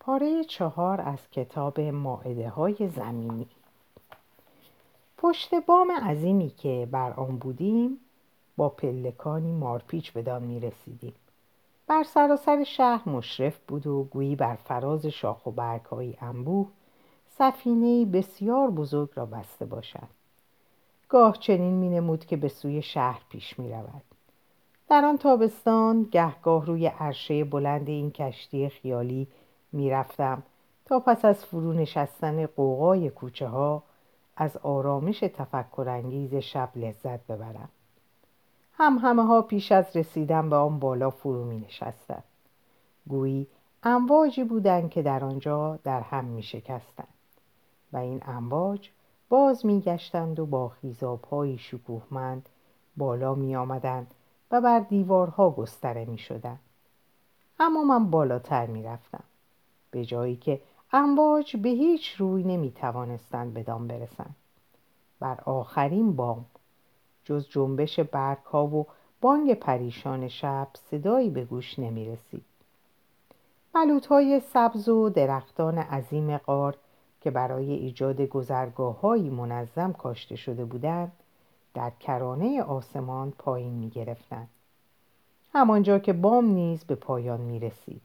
پاره چهار از کتاب ماعده های زمینی. پشت بام عظیمی که بر آن بودیم با پلکانی مارپیچ بدان می رسیدیم بر سراسر شهر مشرف بود و گویی بر فراز شاخ و برگهای انبوه سفینه بسیار بزرگ را بسته باشد. گاه چنین می نمود که به سوی شهر پیش می رود در آن تابستان گهگاه روی عرشه بلند این کشتی خیالی می رفتم تا پس از فرو نشستن قوقای کوچه ها از آرامش تفکرانگیز شب لذت ببرم هم همه ها پیش از رسیدن به آن بالا فرو می نشستن. گویی امواجی بودند که در آنجا در هم می شکستند و این امواج باز می گشتند و با خیزابهایی شکوهمند بالا می آمدند و بر دیوارها گستره می شدند. اما من بالاتر می رفتم به جایی که امواج به هیچ روی نمی توانستند بدان برسند بر آخرین بام جز جنبش برگ ها و بانگ پریشان شب صدایی به گوش نمی رسید بلوط های سبز و درختان عظیم قار که برای ایجاد گذرگاه های منظم کاشته شده بودند در کرانه آسمان پایین می گرفتند. همانجا که بام نیز به پایان می رسید.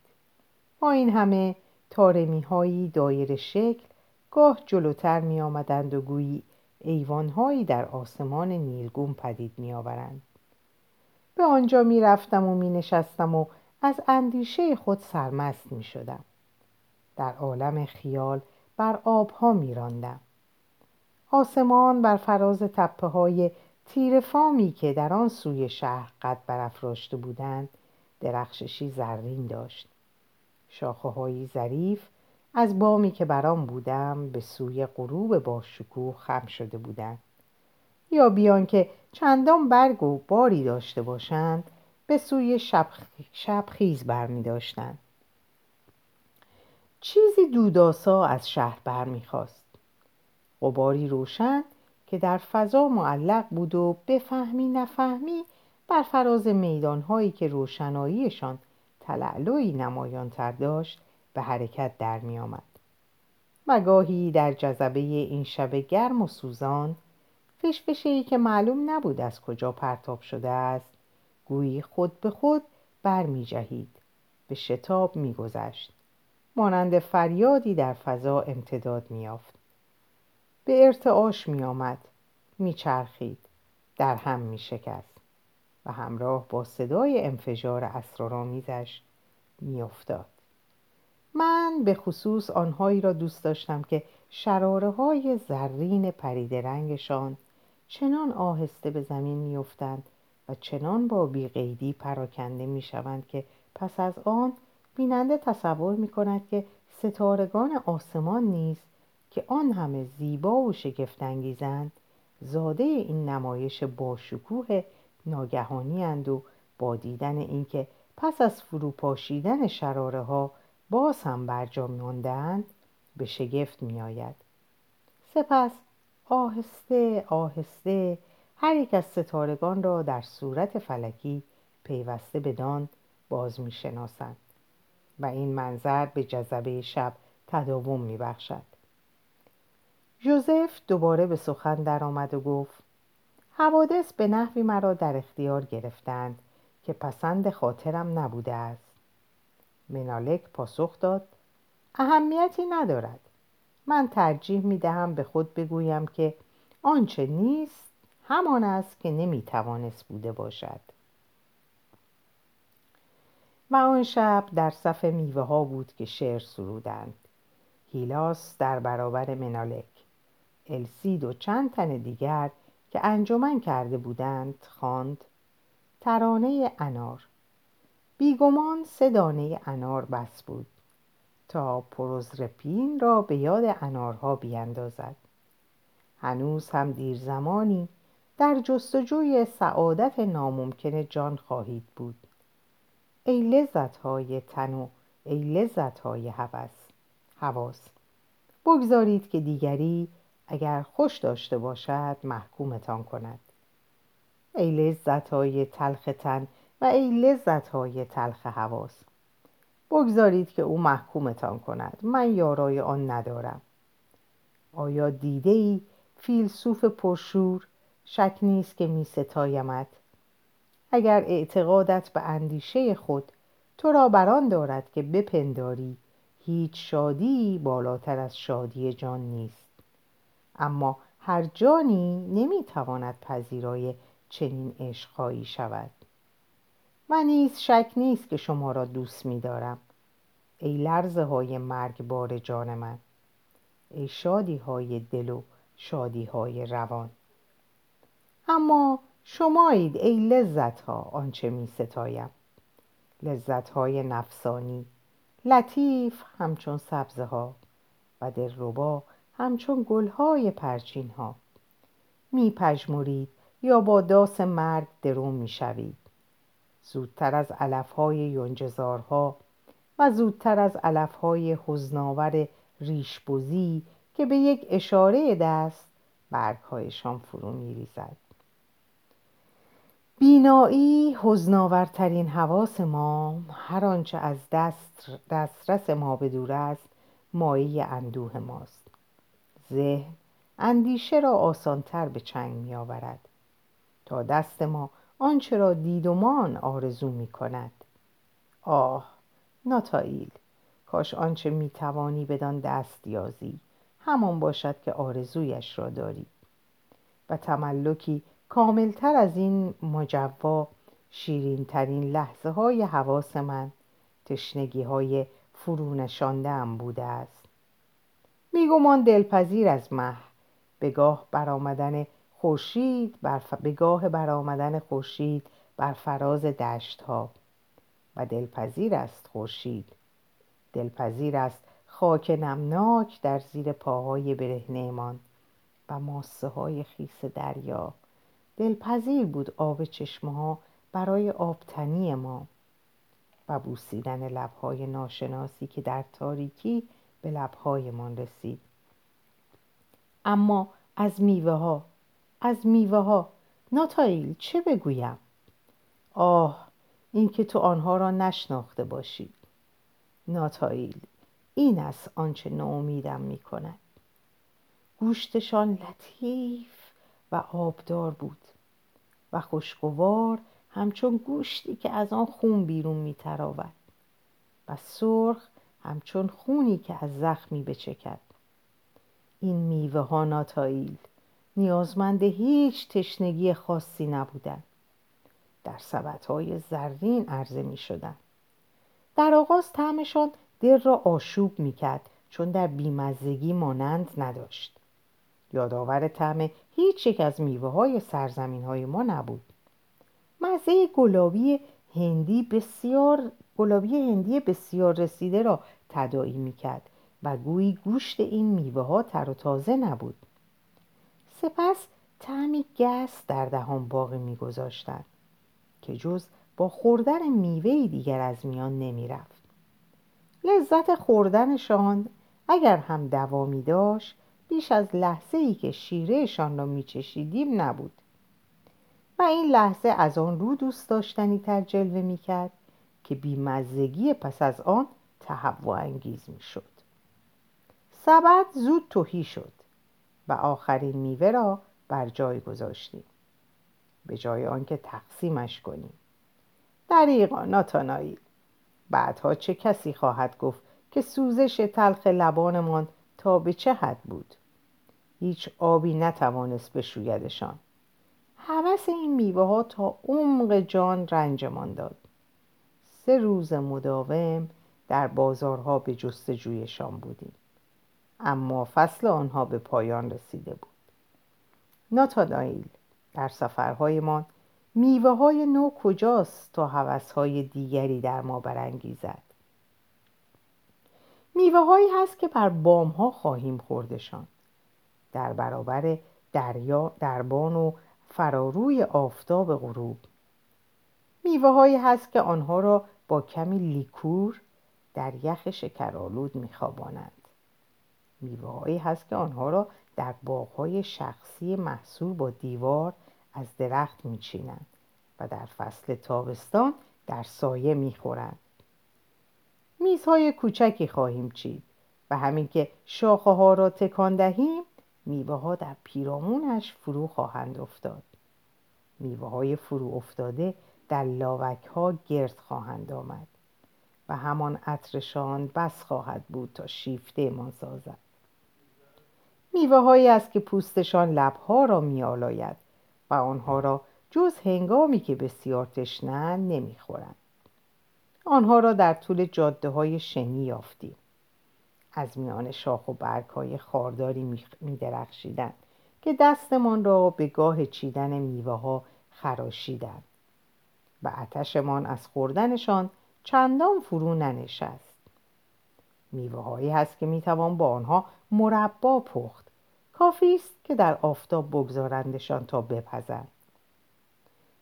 با این همه تارمی هایی دایر شکل گاه جلوتر می آمدند و گویی ایوانهایی در آسمان نیلگون پدید می آورند. به آنجا می رفتم و می نشستم و از اندیشه خود سرمست می شدم. در عالم خیال بر آبها می راندم. آسمان بر فراز تپه های تیر فامی که در آن سوی شهر قد برافراشته بودند درخششی زرین داشت شاخه های ظریف از بامی که برام بودم به سوی غروب با شکوه خم شده بودند. یا بیان که چندان برگ و باری داشته باشند به سوی شب, شب خیز برمی داشتند. چیزی دوداسا از شهر برمیخواست غباری روشن که در فضا معلق بود و بفهمی نفهمی بر فراز میدانهایی که روشناییشان تلعلوی نمایانتر داشت به حرکت در می آمد. و گاهی در جذبه این شب گرم و سوزان فشفشهی که معلوم نبود از کجا پرتاب شده است گویی خود به خود می جهید به شتاب میگذشت. مانند فریادی در فضا امتداد میافت به ارتعاش می می چرخید در هم می شکست و همراه با صدای انفجار اسرارآمیزش می افتاد. من به خصوص آنهایی را دوست داشتم که شراره های زرین پرید رنگشان چنان آهسته به زمین میافتند و چنان با بیقیدی پراکنده می شوند که پس از آن بیننده تصور می کند که ستارگان آسمان نیز که آن همه زیبا و شگفتانگیزند زاده این نمایش باشکوه ناگهانی اند و با دیدن اینکه پس از فروپاشیدن شراره ها باز هم برجا ماندهاند به شگفت می آید. سپس آهسته آهسته هر یک از ستارگان را در صورت فلکی پیوسته بدان باز می شناسند و این منظر به جذبه شب تداوم می بخشد. جوزف دوباره به سخن درآمد و گفت حوادث به نحوی مرا در اختیار گرفتند که پسند خاطرم نبوده است. منالک پاسخ داد اهمیتی ندارد. من ترجیح می دهم به خود بگویم که آنچه نیست همان است که نمی توانست بوده باشد. و آن شب در صف میوه ها بود که شعر سرودند. هیلاس در برابر منالک. السید و چند تن دیگر که انجمن کرده بودند خواند ترانه انار. بیگمان سه دانه انار بس بود تا پروزرپین را به یاد انارها بیاندازد هنوز هم دیر زمانی در جستجوی سعادت ناممکن جان خواهید بود. ای لذت های تن و ای لذت های حواس. بگذارید که دیگری اگر خوش داشته باشد محکومتان کند. ای لذت های تلخ تن و ای لذت های تلخ حواس. بگذارید که او محکومتان کند. من یارای آن ندارم. آیا دیده ای فیلسوف پرشور؟ شک نیست که می ستایمت. اگر اعتقادت به اندیشه خود تو را بران دارد که بپنداری هیچ شادی بالاتر از شادی جان نیست. اما هر جانی نمی‌تواند پذیرای چنین عشقهایی شود. و نیز شک نیست که شما را دوست می‌دارم. ای لرزه های مرگبار جان من. ای شادی های دل و شادی های روان. اما شمایید ای لذت ها آنچه می ستایم لذت های نفسانی لطیف همچون سبزه ها و دلربا همچون گلهای پرچین ها می پجمورید یا با داس مرگ درو می شوید زودتر از علفهای یونجزارها و زودتر از علفهای حزناور ریشبزی که به یک اشاره دست برگهایشان فرو می ریزد بینایی حزناورترین حواس ما هر آنچه از دست دسترس ما به دور است مایه اندوه ماست. ذهن اندیشه را آسانتر به چنگ می آورد تا دست ما آنچه را دیدمان آرزو می کند آه ناتایل کاش آنچه می توانی بدان دست یازی. همان باشد که آرزویش را داری. و تملکی کاملتر از این مجوا شیرین ترین لحظه های حواس من تشنگی های فرونشانده بوده است. میگمان دلپذیر از مه. بگاه برآمدن خورشید بر بگاه برآمدن خورشید بر فراز دشت ها و دلپذیر است خورشید. دلپذیر است خاک نمناک در زیر پاهای برهنهمان و ماسه های خیس دریا. دلپذیر بود آب چشمه ها برای آبتنی ما و بوسیدن لبهای ناشناسی که در تاریکی به لبهایمان رسید. اما از میوه ها از میوه ها ناتایل چه بگویم؟ آه اینکه تو آنها را نشناخته باشی. ناتایل این است آنچه ناامیدم می کند گوشتشان لطیف و آبدار بود و خوشگوار همچون گوشتی که از آن خون بیرون می تراود و سرخ همچون خونی که از زخمی بچکد این میوه ها ناتایل نیازمند هیچ تشنگی خاصی نبودند در های زرین عرضه می شدن. در آغاز طعمشان دل را آشوب می کرد چون در بیمزگی مانند نداشت. یادآور طعم هیچ یک از میوه های سرزمین های ما نبود. مزه گلابی هندی بسیار گلابی هندی بسیار رسیده را تداعی می‌کرد و گویی گوشت این میوه ها تر و تازه نبود. سپس تعمی گس در دهان باقی میگذاشتند که جز با خوردن میوه دیگر از میان نمی‌رفت. لذت خوردنشان اگر هم دوامی داشت بیش از لحظه ای که شیرهشان را میچشیدیم نبود. و این لحظه از آن رو دوست داشتنی تر جلوه می‌کرد. که بیمزگی پس از آن تهوع انگیز می‌شد. سبد زود توهی شد و آخرین میوه را بر جای گذاشتیم. به جای آنکه تقسیمش کنیم. دریقا ناتانایی بعدها چه کسی خواهد گفت که سوزش تلخ لبانمان تا به چه حد بود؟ هیچ آبی نتوانست بشویدشان. هوس این میوه ها تا عمق جان رنجمان داد. سه روز مداوم در بازارها به جستجویشان بودیم. اما فصل آنها به پایان رسیده بود. ناتانائیل در سفرهایمان میوه های نو کجاست تا حوث های دیگری در ما برانگیزد؟ میوه هایی هست که بر بام ها خواهیم خوردشان در برابر دریا دربان و فراروی آفتاب غروب. میوه هایی هست که آنها را با کمی لیکور در یخ شکرآلود میخوابانند. میوه هایی هست که آنها را در باغهای شخصی محصول با دیوار از درخت میچینند و در فصل تابستان در سایه می‌خورند. میزهای کوچکی خواهیم چید و همین که شاخه ها را تکان دهیم میوه ها در پیرامونش فرو خواهند افتاد. میوه های فرو افتاده در لاوک ها گرد خواهند آمد و همان عطرشان بس خواهد بود تا شیفته ما سازد. میوه هایی است که پوستشان لبها را میآلاید و آنها را جز هنگامی که بسیار تشنند نمی‌خورند. آنها را در طول جاده های شنی یافتیم. از میان شاخ و برگ های خارداری می درخشیدن که دستمان را به گاه چیدن میوه ها خراشیدند. و آتشمان از خوردنشان چندان فرو ننشست. میوه هایی هست که می‌توان با آنها مربا پخت. کافی است که در آفتاب بگذارندشان تا بپزند.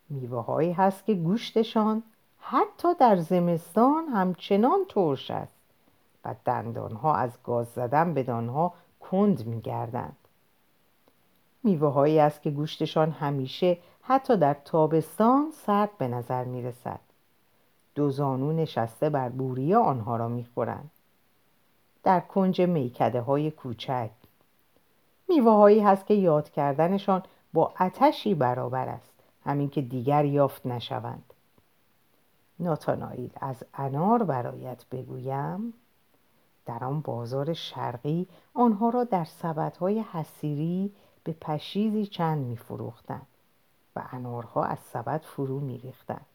میوه هایی هست که گوشتشان حتی در زمستان همچنان ترش است و دندانها از گاز زدن به دانها کند میگردند. میوه هایی است که گوشتشان همیشه حتی در تابستان سرد به نظر می رسد. دو زانو نشسته بر بوریا آنها را می‌خورند. در کنج میکده های کوچک. میوه هایی هست که یاد کردنشان با اتشی برابر است همین که دیگر یافت نشوند. ناتانائیل از انار برایت بگویم. در آن بازار شرقی آنها را در سبدهای حسیری به پشیزی چند میفروختند. و انارها از سبد فرو میریختند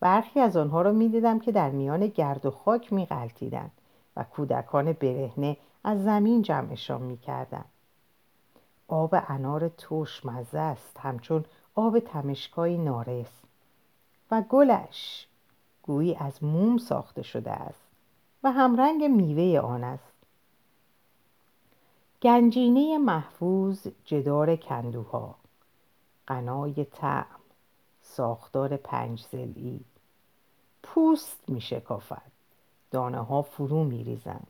برخی از آنها را می‌دیدم که در میان گرد و خاک میغلطیدند و کودکان برهنه از زمین جمعشان می‌کردند. آب انار توش مزه است همچون آب تمشکای نارس. و گلش گویی از موم ساخته شده است و همرنگ میوه آن است. گنجینه محفوظ جدار کندوها. قنای طعم ساختار پنج زلی پوست می شکافد. دانه ها فرو می ریزند.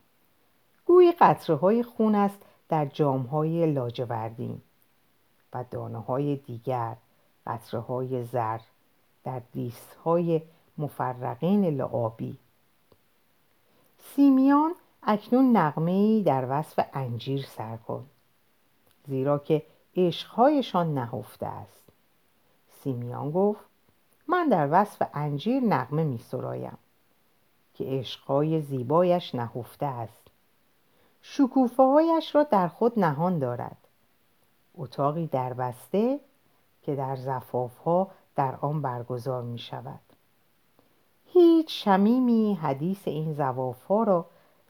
گویی قطره های خون است در جام های لاجوردین و دانه های دیگر قطره های زر در دیست های مفرقین لعابی. سیمیان اکنون نقمه در وصف انجیر سر کن زیرا که عشقهایشان نهفته است. سیمیان گفت من در وصف انجیر نقمه می سرایم که عشقهای زیبایش نهفته است. شکوفه هایش را در خود نهان دارد. اتاقی در بسته که در زفاف ها در آن برگزار می شود. هیچ شمیمی حدیث این زواف ها را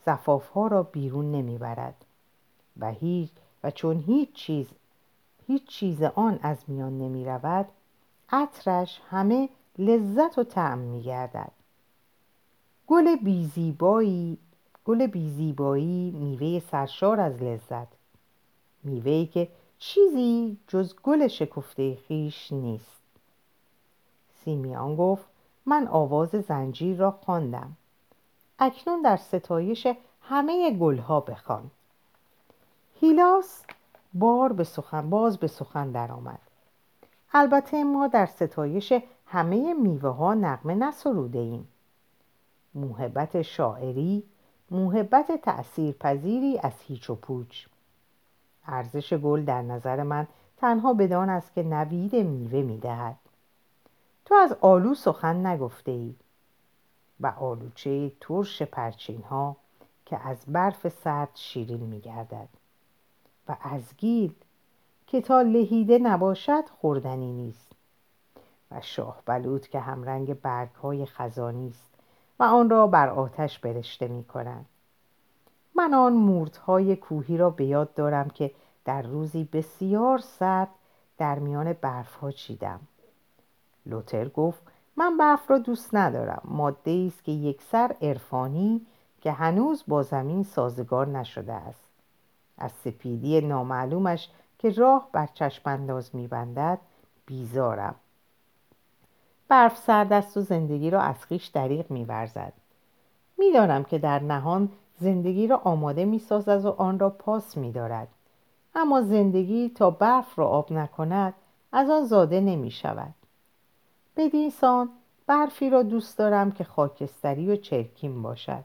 زفاف ها را بیرون نمی‌برد و هیچ و چون هیچ چیز هیچ چیز آن از میان نمی رود عطرش همه لذت و طعم می گردد گل بیزیبایی گل بیزیبایی میوه سرشار از لذت. میوهی که چیزی جز گل شکفته خیش نیست. سیمیان گفت من آواز زنجیر را خواندم. اکنون در ستایش همه گلها بخوان. هیلاس بار به سخن باز به سخن درآمد. البته ما در ستایش همه میوه ها نقمه نسروده ایم. موهبت شاعری موهبت تأثیر پذیری از هیچ و پوچ. ارزش گل در نظر من تنها بدان است که نوید میوه می‌دهد. تو از آلو سخن نگفته ای. و آلوچه ترش پرچین ها که از برف سرد شیرین میگردد. و از گیل که تا لهیده نباشد خوردنی نیست و شاه بلود که همرنگ برگ های خزانی است و آن را بر آتش برشته می کنند. من آن موردهای کوهی را به یاد دارم که در روزی بسیار سرد در میان برف ها چیدم. لوتر گفت من برف را دوست ندارم. ماده است که یک سر عرفانی که هنوز با زمین سازگار نشده است. از سپیدی نامعلومش که راه بر چشم انداز میبندد بیزارم. برف سردست و زندگی را از خیش دریغ میورزد. می‌دانم که در نهان زندگی را آماده می‌سازد و آن را پاس میدارد. اما زندگی تا برف را آب نکند از آن زاده نمی شود بدین سان برفی را دوست دارم که خاکستری و چرکین باشد.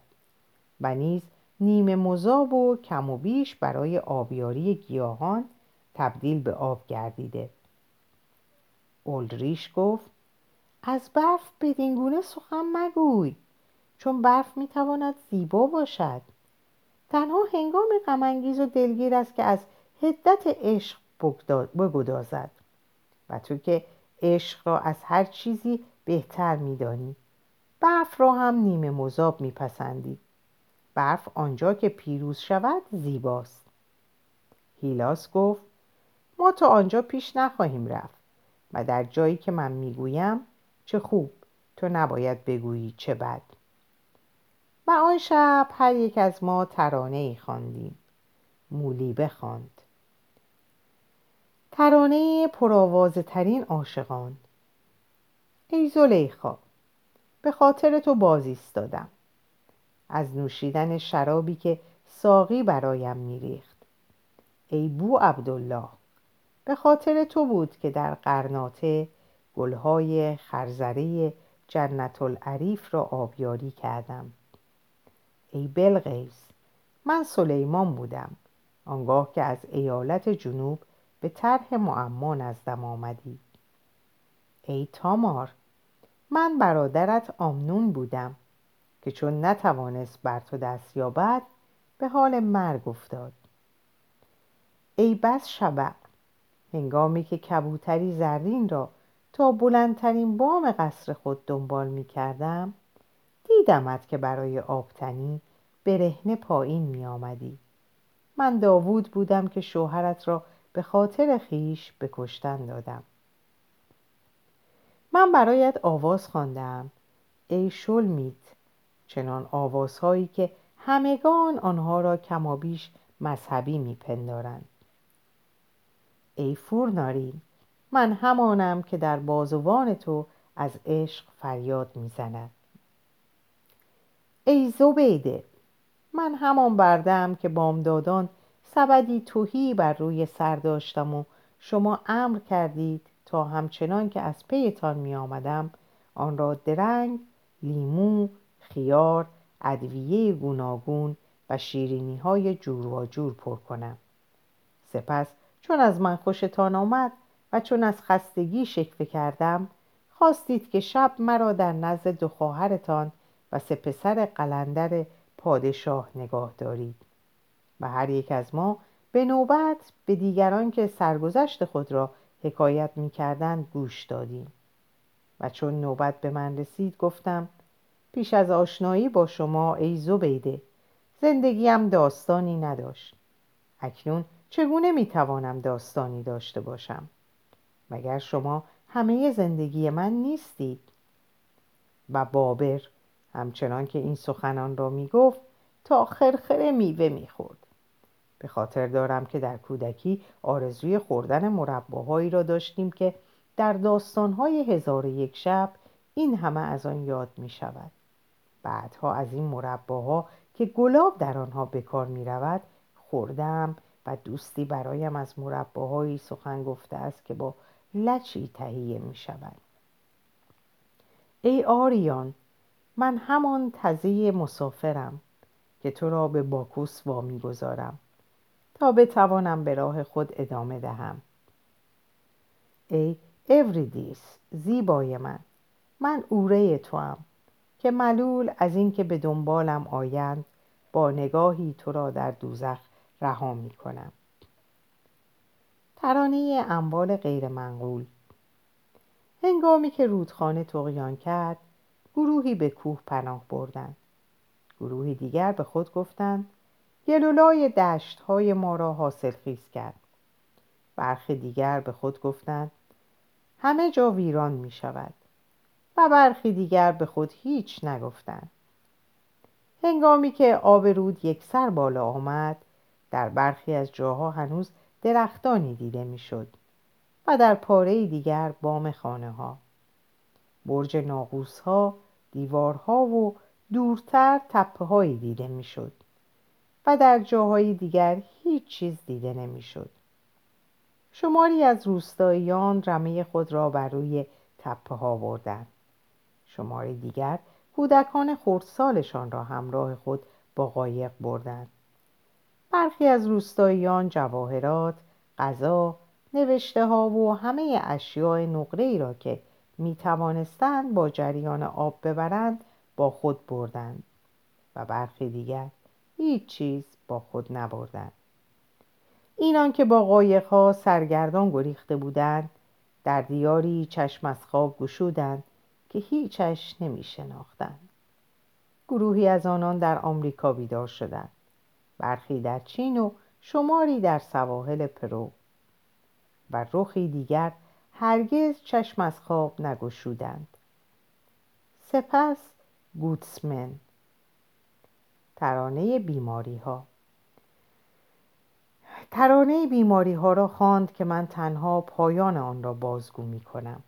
و نیز نیمه مذاب و کم و بیش برای آبیاری گیاهان تبدیل به آب گردیده. اولدریش گفت از برف بدینگونه سخن مگوی چون برف می‌تواند زیبا باشد. تنها هنگام غمانگیز و دلگیر است که از هدت عشق بگدازد. و تو که عشق را از هر چیزی بهتر میدانی برف را هم نیمه مذاب میپسندی. برف آنجا که پیروز شود زیباست. هیلاس گفت ما تا آنجا پیش نخواهیم رفت و در جایی که من می‌گویم چه خوب تو نباید بگویی چه بد. و آن شب هر یک از ما ترانه ای خواندیم. مولی بخواند. ترانه پرآوازه ترین عاشقان. ای زلیخا به خاطر تو باز ایستادم از نوشیدن شرابی که ساقی برایم میریخت. ای بو عبدالله به خاطر تو بود که در قرناطه گلهای خرزره جنت العریف را آبیاری کردم. ای بلغیس من سلیمان بودم. آنگاه که از ایالت جنوب به طرح معما نزدم آمدی. ای تامار من برادرت آمنون بودم. که چون نتوانست بر تو دست یابد به حال مرگ افتاد. ای بس شبع هنگامی که کبوتری زرین را تا بلندترین بام قصر خود دنبال می کردم دیدمت که برای آبتنی برهنه پایین می آمدی. من داوود بودم که شوهرت را به خاطر خیش به کشتن دادم. من برایت آواز خواندم. ای شلمیت چنان آوازهایی که همگان آنها را کمابیش مذهبی میپندارند. ای فورنارین من همانم که در بازوان تو از عشق فریاد می‌زند ای زبیده من همان بردم که بامدادان سبدی توهی بر روی سر داشتم و شما امر کردید تا همچنان که از پیتان می آمدم آن را درنگ، لیمو، خیار، ادویه گوناگون و شیرینی های جور و جور پر کنم. سپس چون از من خوشتان آمد و چون از خستگی شکفه کردم خواستید که شب مرا در نزد دو خواهرتان و سه پسر قلندر پادشاه نگاه دارید. و هر یک از ما به نوبت به دیگران که سرگذشت خود را حکایت می گوش دادیم. و چون نوبت به من رسید گفتم پیش از آشنایی با شما ای زبیده. زندگیم داستانی نداشت. اکنون چگونه می توانم داستانی داشته باشم؟ مگر شما همه زندگی من نیستید؟ و بابر همچنان که این سخنان را می گفت تا خرخره میوه می‌خورد. به خاطر دارم که در کودکی آرزوی خوردن مرباهایی را داشتیم که در داستانهای هزار یک شب این همه از آن یاد می شود بعدها از این مرباها که گلاب در آنها به کار می رود خوردم و دوستی برایم از مرباهایی سخن گفته است که با لچی تهیه می شود ای آریان من همان تزی مسافرم که تو را به باکوس وامی گذارم تا بتوانم به راه خود ادامه دهم. ای اوریدیس زیبای من من اوره تو هم که ملول از اینکه به دنبالم آیند با نگاهی تو را در دوزخ رها می کنم. ترانه اموال غیر منقول. هنگامی که رودخانه تقیان کرد گروهی به کوه پناه بردند. گروهی دیگر به خود گفتند گلولای دشت های ما را حاصل خیز کرد. برخی دیگر به خود گفتند همه جا ویران می شود. و برخی دیگر به خود هیچ نگفتند هنگامی که آب رود یک سر بالا آمد در برخی از جاها هنوز درختانی دیده می‌شد و در پاره دیگر بام خانه ها برج ناقوس ها دیوارها و دورتر تپه هایی دیده می‌شد و در جاهای دیگر هیچ چیز دیده نمی‌شد. شماری از روستاییان رمه خود را بر روی تپه ها بردند. شماری دیگر کودکان خردسالشان را همراه خود با قایق بردند. برخی از روستاییان جواهرات غذا نوشته ها و همه اشیاء نقره ای را که می توانستند با جریان آب ببرند با خود بردند و برخی دیگر هیچ چیز با خود نبردند. اینان که با قایقها سرگردان گریخته بودند در دیاری چشم از خواب گشودند که هیچش نمی شناختند گروهی از آنان در آمریکا بیدار شدند. برخی در چین و شماری در سواحل پرو. و رخی دیگر هرگز چشم از خواب نگشودند. سپس گوتسمن ترانه بیماری ها ترانه بیماری ها را خواند که من تنها پایان آن را بازگو می کنم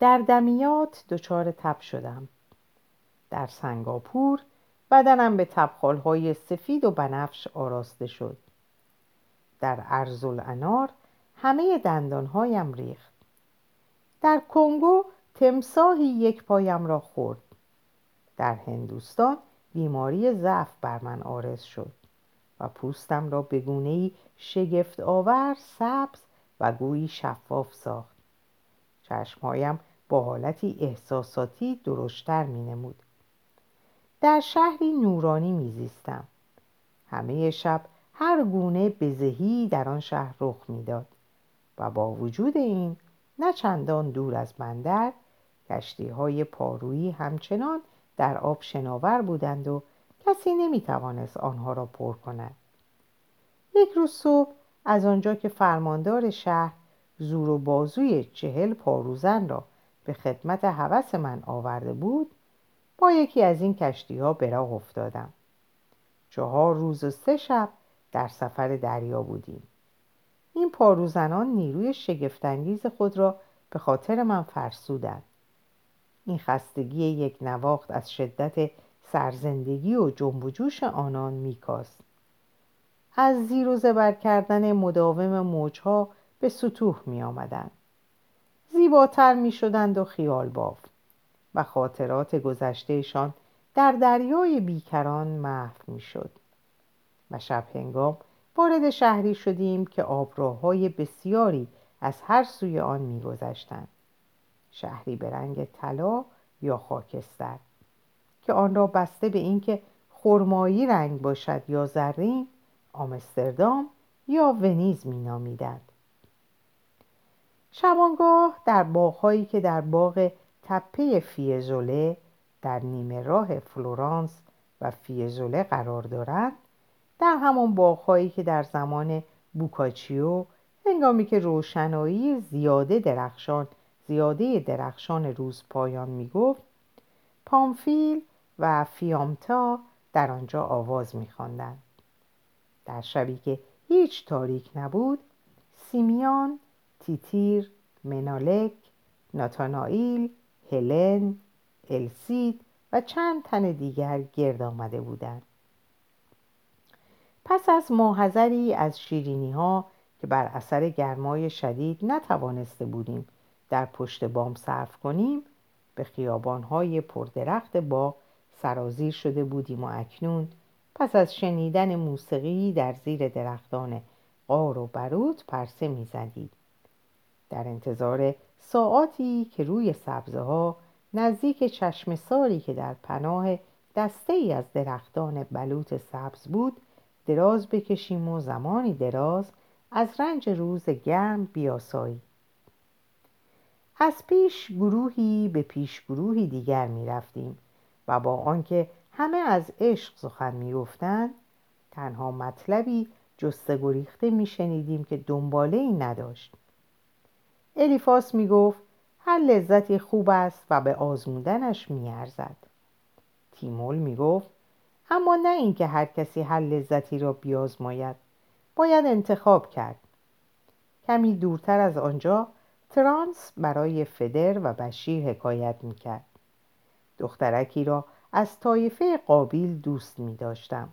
در دمیات دچار تب شدم. در سنگاپور بدنم به های سفید و بنفش آراسته شد. در ارز انار همه دندانهایم ریخت. در کنگو تمساهی یک پایم را خورد. در هندوستان بیماری ضعف بر من آرز شد و پوستم را به گونه‌ای شگفت آور سبز و گویی شفاف ساخت. چشمهایم با حالتی احساساتی درشتر می نمود در شهری نورانی میزیستم. همه شب هر گونه بزهی در آن شهر رخ می‌داد و با وجود این نه چندان دور از بندر کشتی های پارویی همچنان در آب شناور بودند و کسی نمی توانست آنها را پر کند. یک روز صبح از آنجا که فرماندار شهر زور و بازوی چهل پاروزن را به خدمت هوس من آورده بود با یکی از این کشتی ها به افتادم. چهار روز و سه شب در سفر دریا بودیم. این پاروزنان نیروی شگفتانگیز خود را به خاطر من فرسودند. این خستگی یک نواخت از شدت سرزندگی و جنب و جوش آنان میکاست. از زیر و زبر کردن مداوم موجها به سطوح می آمدند زیباتر می شدند و خیال باف و خاطرات گذشتهشان در دریای بیکران محو می شد و شب هنگام وارد شهری شدیم که آبراهای بسیاری از هر سوی آن میگذشتند. شهری به رنگ طلا یا خاکستر که آن را بسته به اینکه خرمایی رنگ باشد یا زرین آمستردام یا ونیز مینامیدند. شبانگاه در باغهایی که در باغ تپه فیزوله در نیمه راه فلورانس و فیزوله قرار دارد در همان باغهایی که در زمان بوکاچیو هنگامی که روشنایی زیاده درخشان زیاده درخشان روز پایان می گفت پامفیل و فیامتا در آنجا آواز می در شبی که هیچ تاریک نبود سیمیان، تیتیر، منالک، ناتانائیل، هلن، السید و چند تن دیگر گرد آمده بودند. پس از ماحضری از شیرینی ها که بر اثر گرمای شدید نتوانسته بودیم در پشت بام صرف کنیم به خیابانهای پردرخت با سرازیر شده بودیم و اکنون پس از شنیدن موسیقی در زیر درختان قار و بروت پرسه می‌زدید. در انتظار ساعاتی که روی سبزه ها نزدیک چشم ساری که در پناه دسته ای از درختان بلوط سبز بود دراز بکشیم و زمانی دراز از رنج روز گرم بیاسایی. از پیش گروهی به پیش گروهی دیگر می رفتیم و با آنکه همه از عشق سخن می گفتند تنها مطلبی جسته گریخته می شنیدیم که دنباله ای نداشت. الیفاس می گفت هر لذتی خوب است و به آزمودنش می ارزد. تیمول می گفت اما نه اینکه هر کسی هر لذتی را بیازماید باید انتخاب کرد. کمی دورتر از آنجا ترانس برای فدر و بشیر حکایت می‌کرد. دخترکی را از طایفه قابیل دوست می داشتم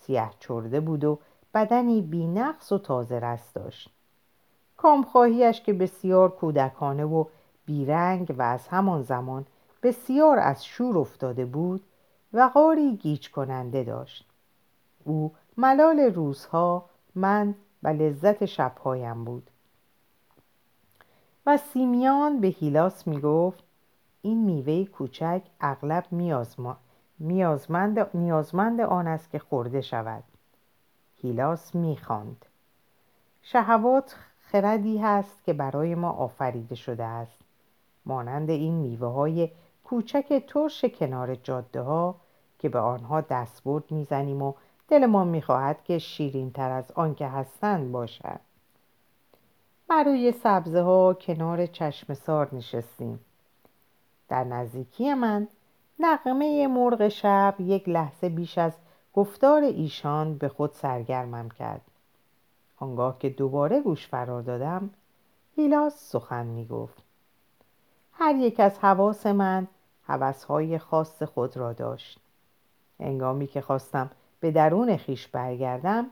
سیه چرده بود و بدنی بینقص و تازه رست داشت. کامخواهیش که بسیار کودکانه و بیرنگ و از همان زمان بسیار از شور افتاده بود وقاری گیج کننده داشت. او ملال روزها من و لذت شبهایم بود. و سیمیان به هیلاس می گفت این میوه کوچک اغلب نیازمند, نیازمند آن است که خورده شود. هیلاس می‌خواند. شهوات خردی هست که برای ما آفریده شده است. مانند این میوه های کوچک ترش کنار جاده ها که به آنها دستبرد می‌زنیم و دلمان می‌خواهد که شیرین تر از آن که هستند باشد. برای سبزه ها کنار چشم سار نشستیم. در نزدیکی من نقمه مرغ شب یک لحظه بیش از گفتار ایشان به خود سرگرمم کرد. آنگاه که دوباره گوش فرار دادم هیلاس سخن می گفت هر یک از حواس من حوثهای خاص خود را داشت. انگامی که خواستم به درون خیش برگردم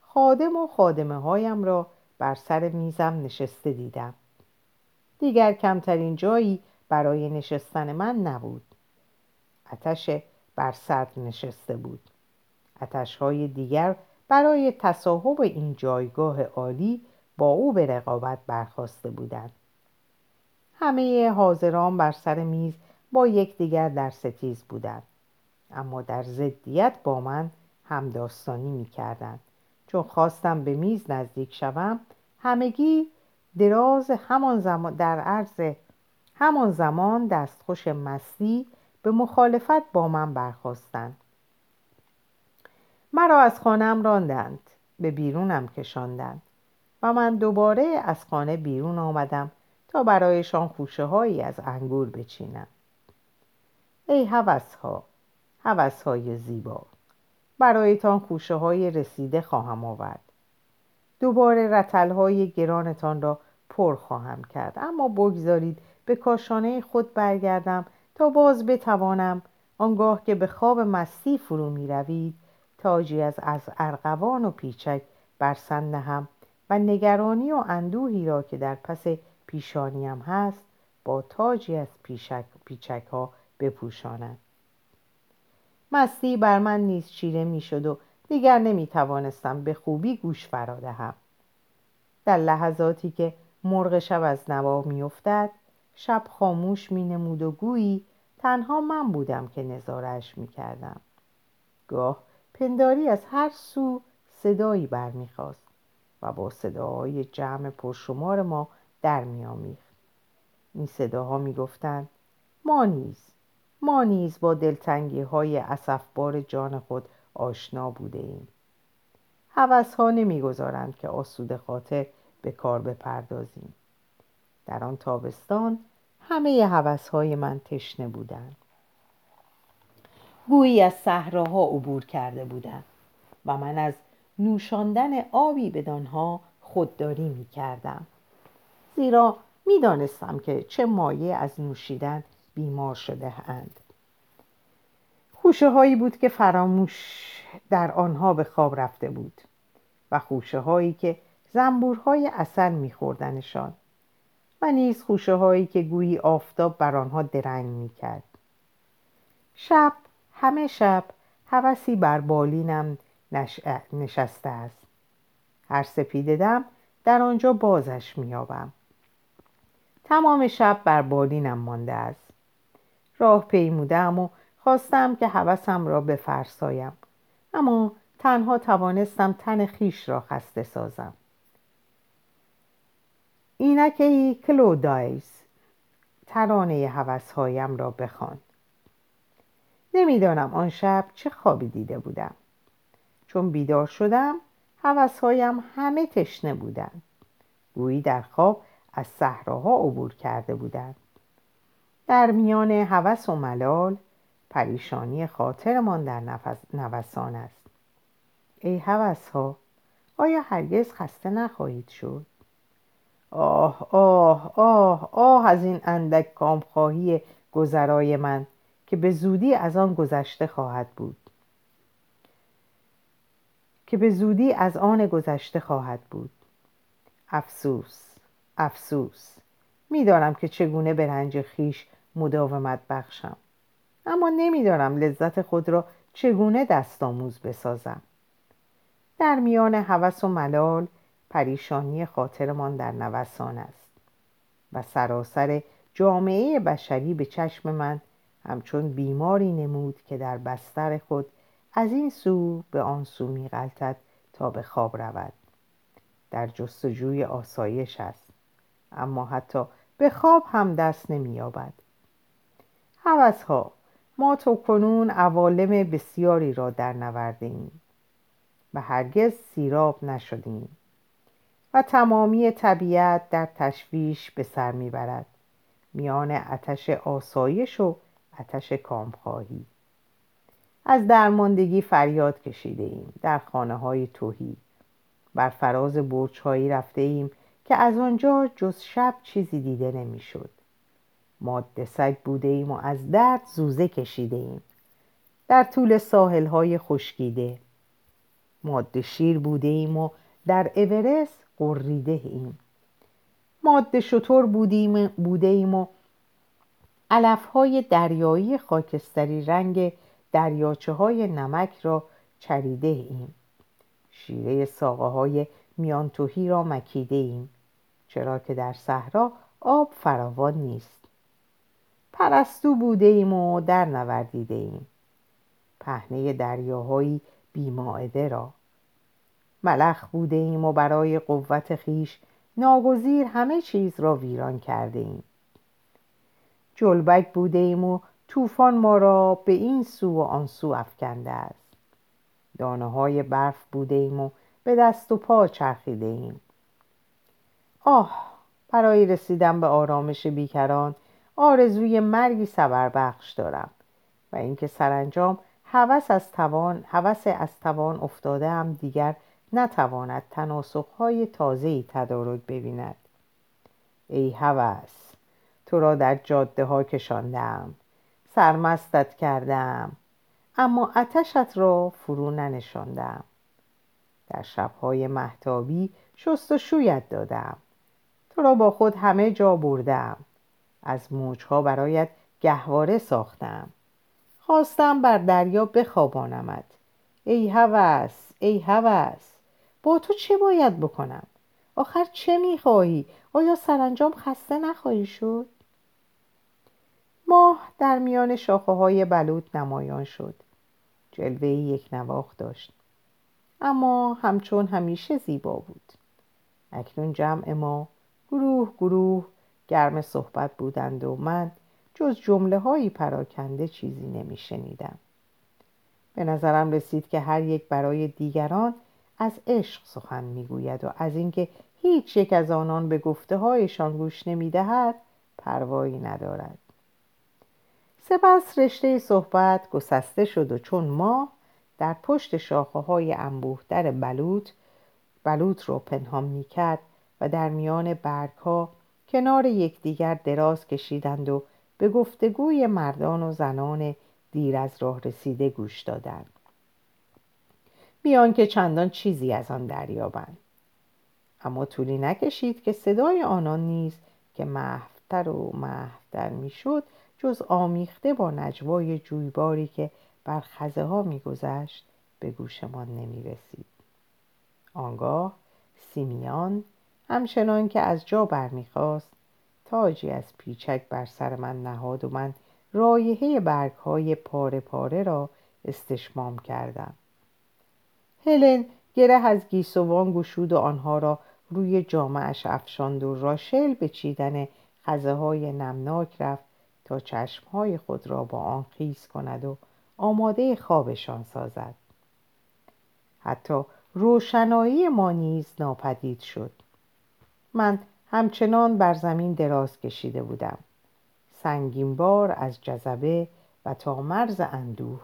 خادم و خادمه هایم را بر سر میزم نشسته دیدم. دیگر کمترین جایی برای نشستن من نبود. اتش بر صدر نشسته بود. اتش های دیگر برای تصاحب این جایگاه عالی با او به رقابت برخواسته بودند. همه حاضران بر سر میز با یکدیگر در ستیز بودند. اما در ضدیت با من همداستانی می‌کردند. چون خواستم به میز نزدیک شوم همگی دراز همان زمان در عرض همان زمان دستخوش مستی به مخالفت با من برخواستند مرا از خانم راندند. به بیرونم کشاندند و من دوباره از خانه بیرون آمدم تا برایشان خوشه هایی از انگور بچینم. ای هوس ها هوس های زیبا برایتان خوشه های رسیده خواهم آورد. دوباره رتل های گرانتان را پر خواهم کرد. اما بگذارید به کاشانه خود برگردم تا باز بتوانم آنگاه که به خواب مستی فرو می روید تاجی از از ارغوان و پیچک بر هم و نگرانی و اندوهی را که در پس پیشانیم هست با تاجی از پیچک ها بپوشانم مستی بر من نیز چیره می شد و دیگر نمی توانستم به خوبی گوش فرادهم در لحظاتی که مرغ شب از نوا می افتد شب خاموش می نمود و گویی تنها من بودم که نظارش می کردم گاه پنداری از هر سو صدایی برمیخواست و با صداهای جمع پرشمار ما در میآمیخت. این صداها می‌گفتند ما نیز ما نیز با دلتنگی های اصفبار جان خود آشنا بوده ایم حوث ها نمی‌گذارند که آسود خاطر به کار بپردازیم. در آن تابستان همه حوث های من تشنه بودند. گویی از صحراها عبور کرده بودند و من از نوشاندن آبی بدانها خودداری می کردم زیرا می دانستم که چه مایه از نوشیدن بیمار شده اند. خوشه هایی بود که فراموش در آنها به خواب رفته بود و خوشه هایی که زنبورهای اصل میخوردنشان و نیز خوشه هایی که گویی آفتاب بر آنها درنگ می‌کرد. شب همه شب هوسی بر بالینم نشسته است. هر سپیده دم در آنجا بازش میابم تمام شب بر بالینم مانده است. راه پیمودم و خواستم که هوسم را بفرسایم اما تنها توانستم تن خیش را خسته سازم. اینکه کلودایز ترانه هوسهایم را بخوان. نمی‌دانم آن شب چه خوابی دیده بودم. چون بیدار شدم هوسهایم همه تشنه بودند. گویی در خواب از صحراها عبور کرده بودند. در میان هوس و ملال پریشانی خاطرمان در نفس نوسان است. ای هوس ها آیا هرگز خسته نخواهید شد؟ آه آه آه آه از این اندک کامخواهی گذرای من. که به زودی از آن گذشته خواهد بود. که به زودی از آن گذشته خواهد بود. افسوس افسوس. می‌دانم که چگونه به رنج خیش مداومت بخشم. اما نمی‌دانم لذت خود را چگونه دستآموز بسازم. در میان هوس و ملال پریشانی خاطرمان در نوسان است و سراسر جامعه بشری به چشم من همچون بیماری نمود که در بستر خود از این سو به آن سو میغلطد تا به خواب رود. در جستجوی آسایش است اما حتی به خواب هم دست نمییابد. هوس ها ما تو کنون عوالم بسیاری را در نورده ایم و هرگز سیراب نشدیم و تمامی طبیعت در تشویش به سر می‌برد. میان آتش آسایش و آتش کامخواهی. از درماندگی فریاد کشیده ایم در خانه های توهی. بر فراز برچ هایی رفته ایم که از آنجا جز شب چیزی دیده نمی‌شد. ماده سگ بوده ایم و از درد زوزه کشیده ایم. در طول ساحل های خشکیده. ماده شیر بوده ایم و در اورست قریده ایم. ماده شطور بودیم بوده ایم و علف های دریایی خاکستری رنگ دریاچه های نمک را چریده ایم. شیره ساقه های میانتوهی را مکیده ایم چرا که در صحرا آب فراوان نیست. پرستو بوده ایم و در نوردیده ایم. پهنه دریاهایی بیماعده را. ملخ بوده ایم و برای قوت خیش ناگزیر همه چیز را ویران کرده ایم. جلبک بوده ایم و طوفان ما را به این سو و آن سو افکنده است. دانه های برف بوده ایم و به دست و پا چرخیده ایم آه برای رسیدن به آرامش بیکران آرزوی مرگی بخش دارم و اینکه سرانجام هوس از توان هوس از توان افتاده هم دیگر نتواند تناسخهای تازه‌ای تدارک ببیند. ای هوس تو را در جاده ها کشاندم. سرمستت کردم اما اتشت را فرو ننشاندم. در شبهای محتابی شست و شویت دادم. تو را با خود همه جا بردم. از موجها برایت گهواره ساختم. خواستم بر دریا بخوابانمت. ای هوس ای هوس با تو چه باید بکنم؟ آخر چه می‌خواهی؟ آیا سرانجام خسته نخواهی شد؟ ماه در میان شاخه های بلوط نمایان شد جلوه یک نواخت داشت اما همچون همیشه زیبا بود اکنون جمع ما گروه گروه گرم صحبت بودند و من جز جمله هایی پراکنده چیزی نمی شنیدم. به نظرم رسید که هر یک برای دیگران از عشق سخن می‌گوید و از اینکه هیچ یک از آنان به گفته هایشان گوش نمی دهد پروایی ندارد. سپس رشته صحبت گسسته شد و چون ما در پشت شاخه های انبوه در بلوط بلوط رو پنهان می کرد و در میان برگ ها کنار یکدیگر دراز کشیدند و به گفتگوی مردان و زنان دیر از راه رسیده گوش دادند. بیان که چندان چیزی از آن دریابند. اما طولی نکشید که صدای آنان نیز که محفتر و محفتر می‌شد جز آمیخته با نجوای جویباری که بر خزه ها میگذشت به گوشمان نمی رسید. آنگاه سیمیان همچنان که از جا برمیخواست تاجی از پیچک بر سر من نهاد و من رایحه برگ های پاره پاره را استشمام کردم هلن گره از گیسوان گشود و آنها را روی جامعش افشاند و راشل به چیدن خزه های نمناک رفت تا چشمهای خود را با آن خیز کند و آماده خوابشان سازد. حتی روشنایی ما نیز ناپدید شد. من همچنان بر زمین دراز کشیده بودم. سنگین بار از جذبه و تا مرز اندوه.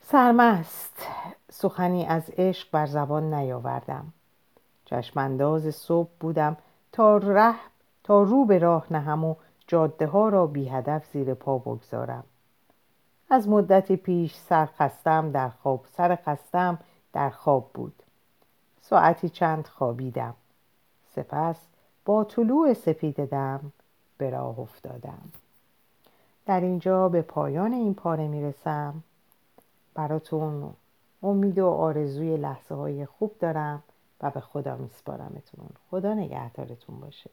سرمست سخنی از عشق بر زبان نیاوردم. چشمانداز صبح بودم تا ره تا رو به راه نهم و جاده ها را بی هدف زیر پا بگذارم. از مدتی پیش سرخستم در خواب سر خستم در خواب بود. ساعتی چند خوابیدم. سپس با طلوع سپید دم به راه افتادم. در اینجا به پایان این پاره می‌رسم. براتون امید و آرزوی لحظه های خوب دارم و به خدا میسپارمتون. خدا نگهدارتون باشه.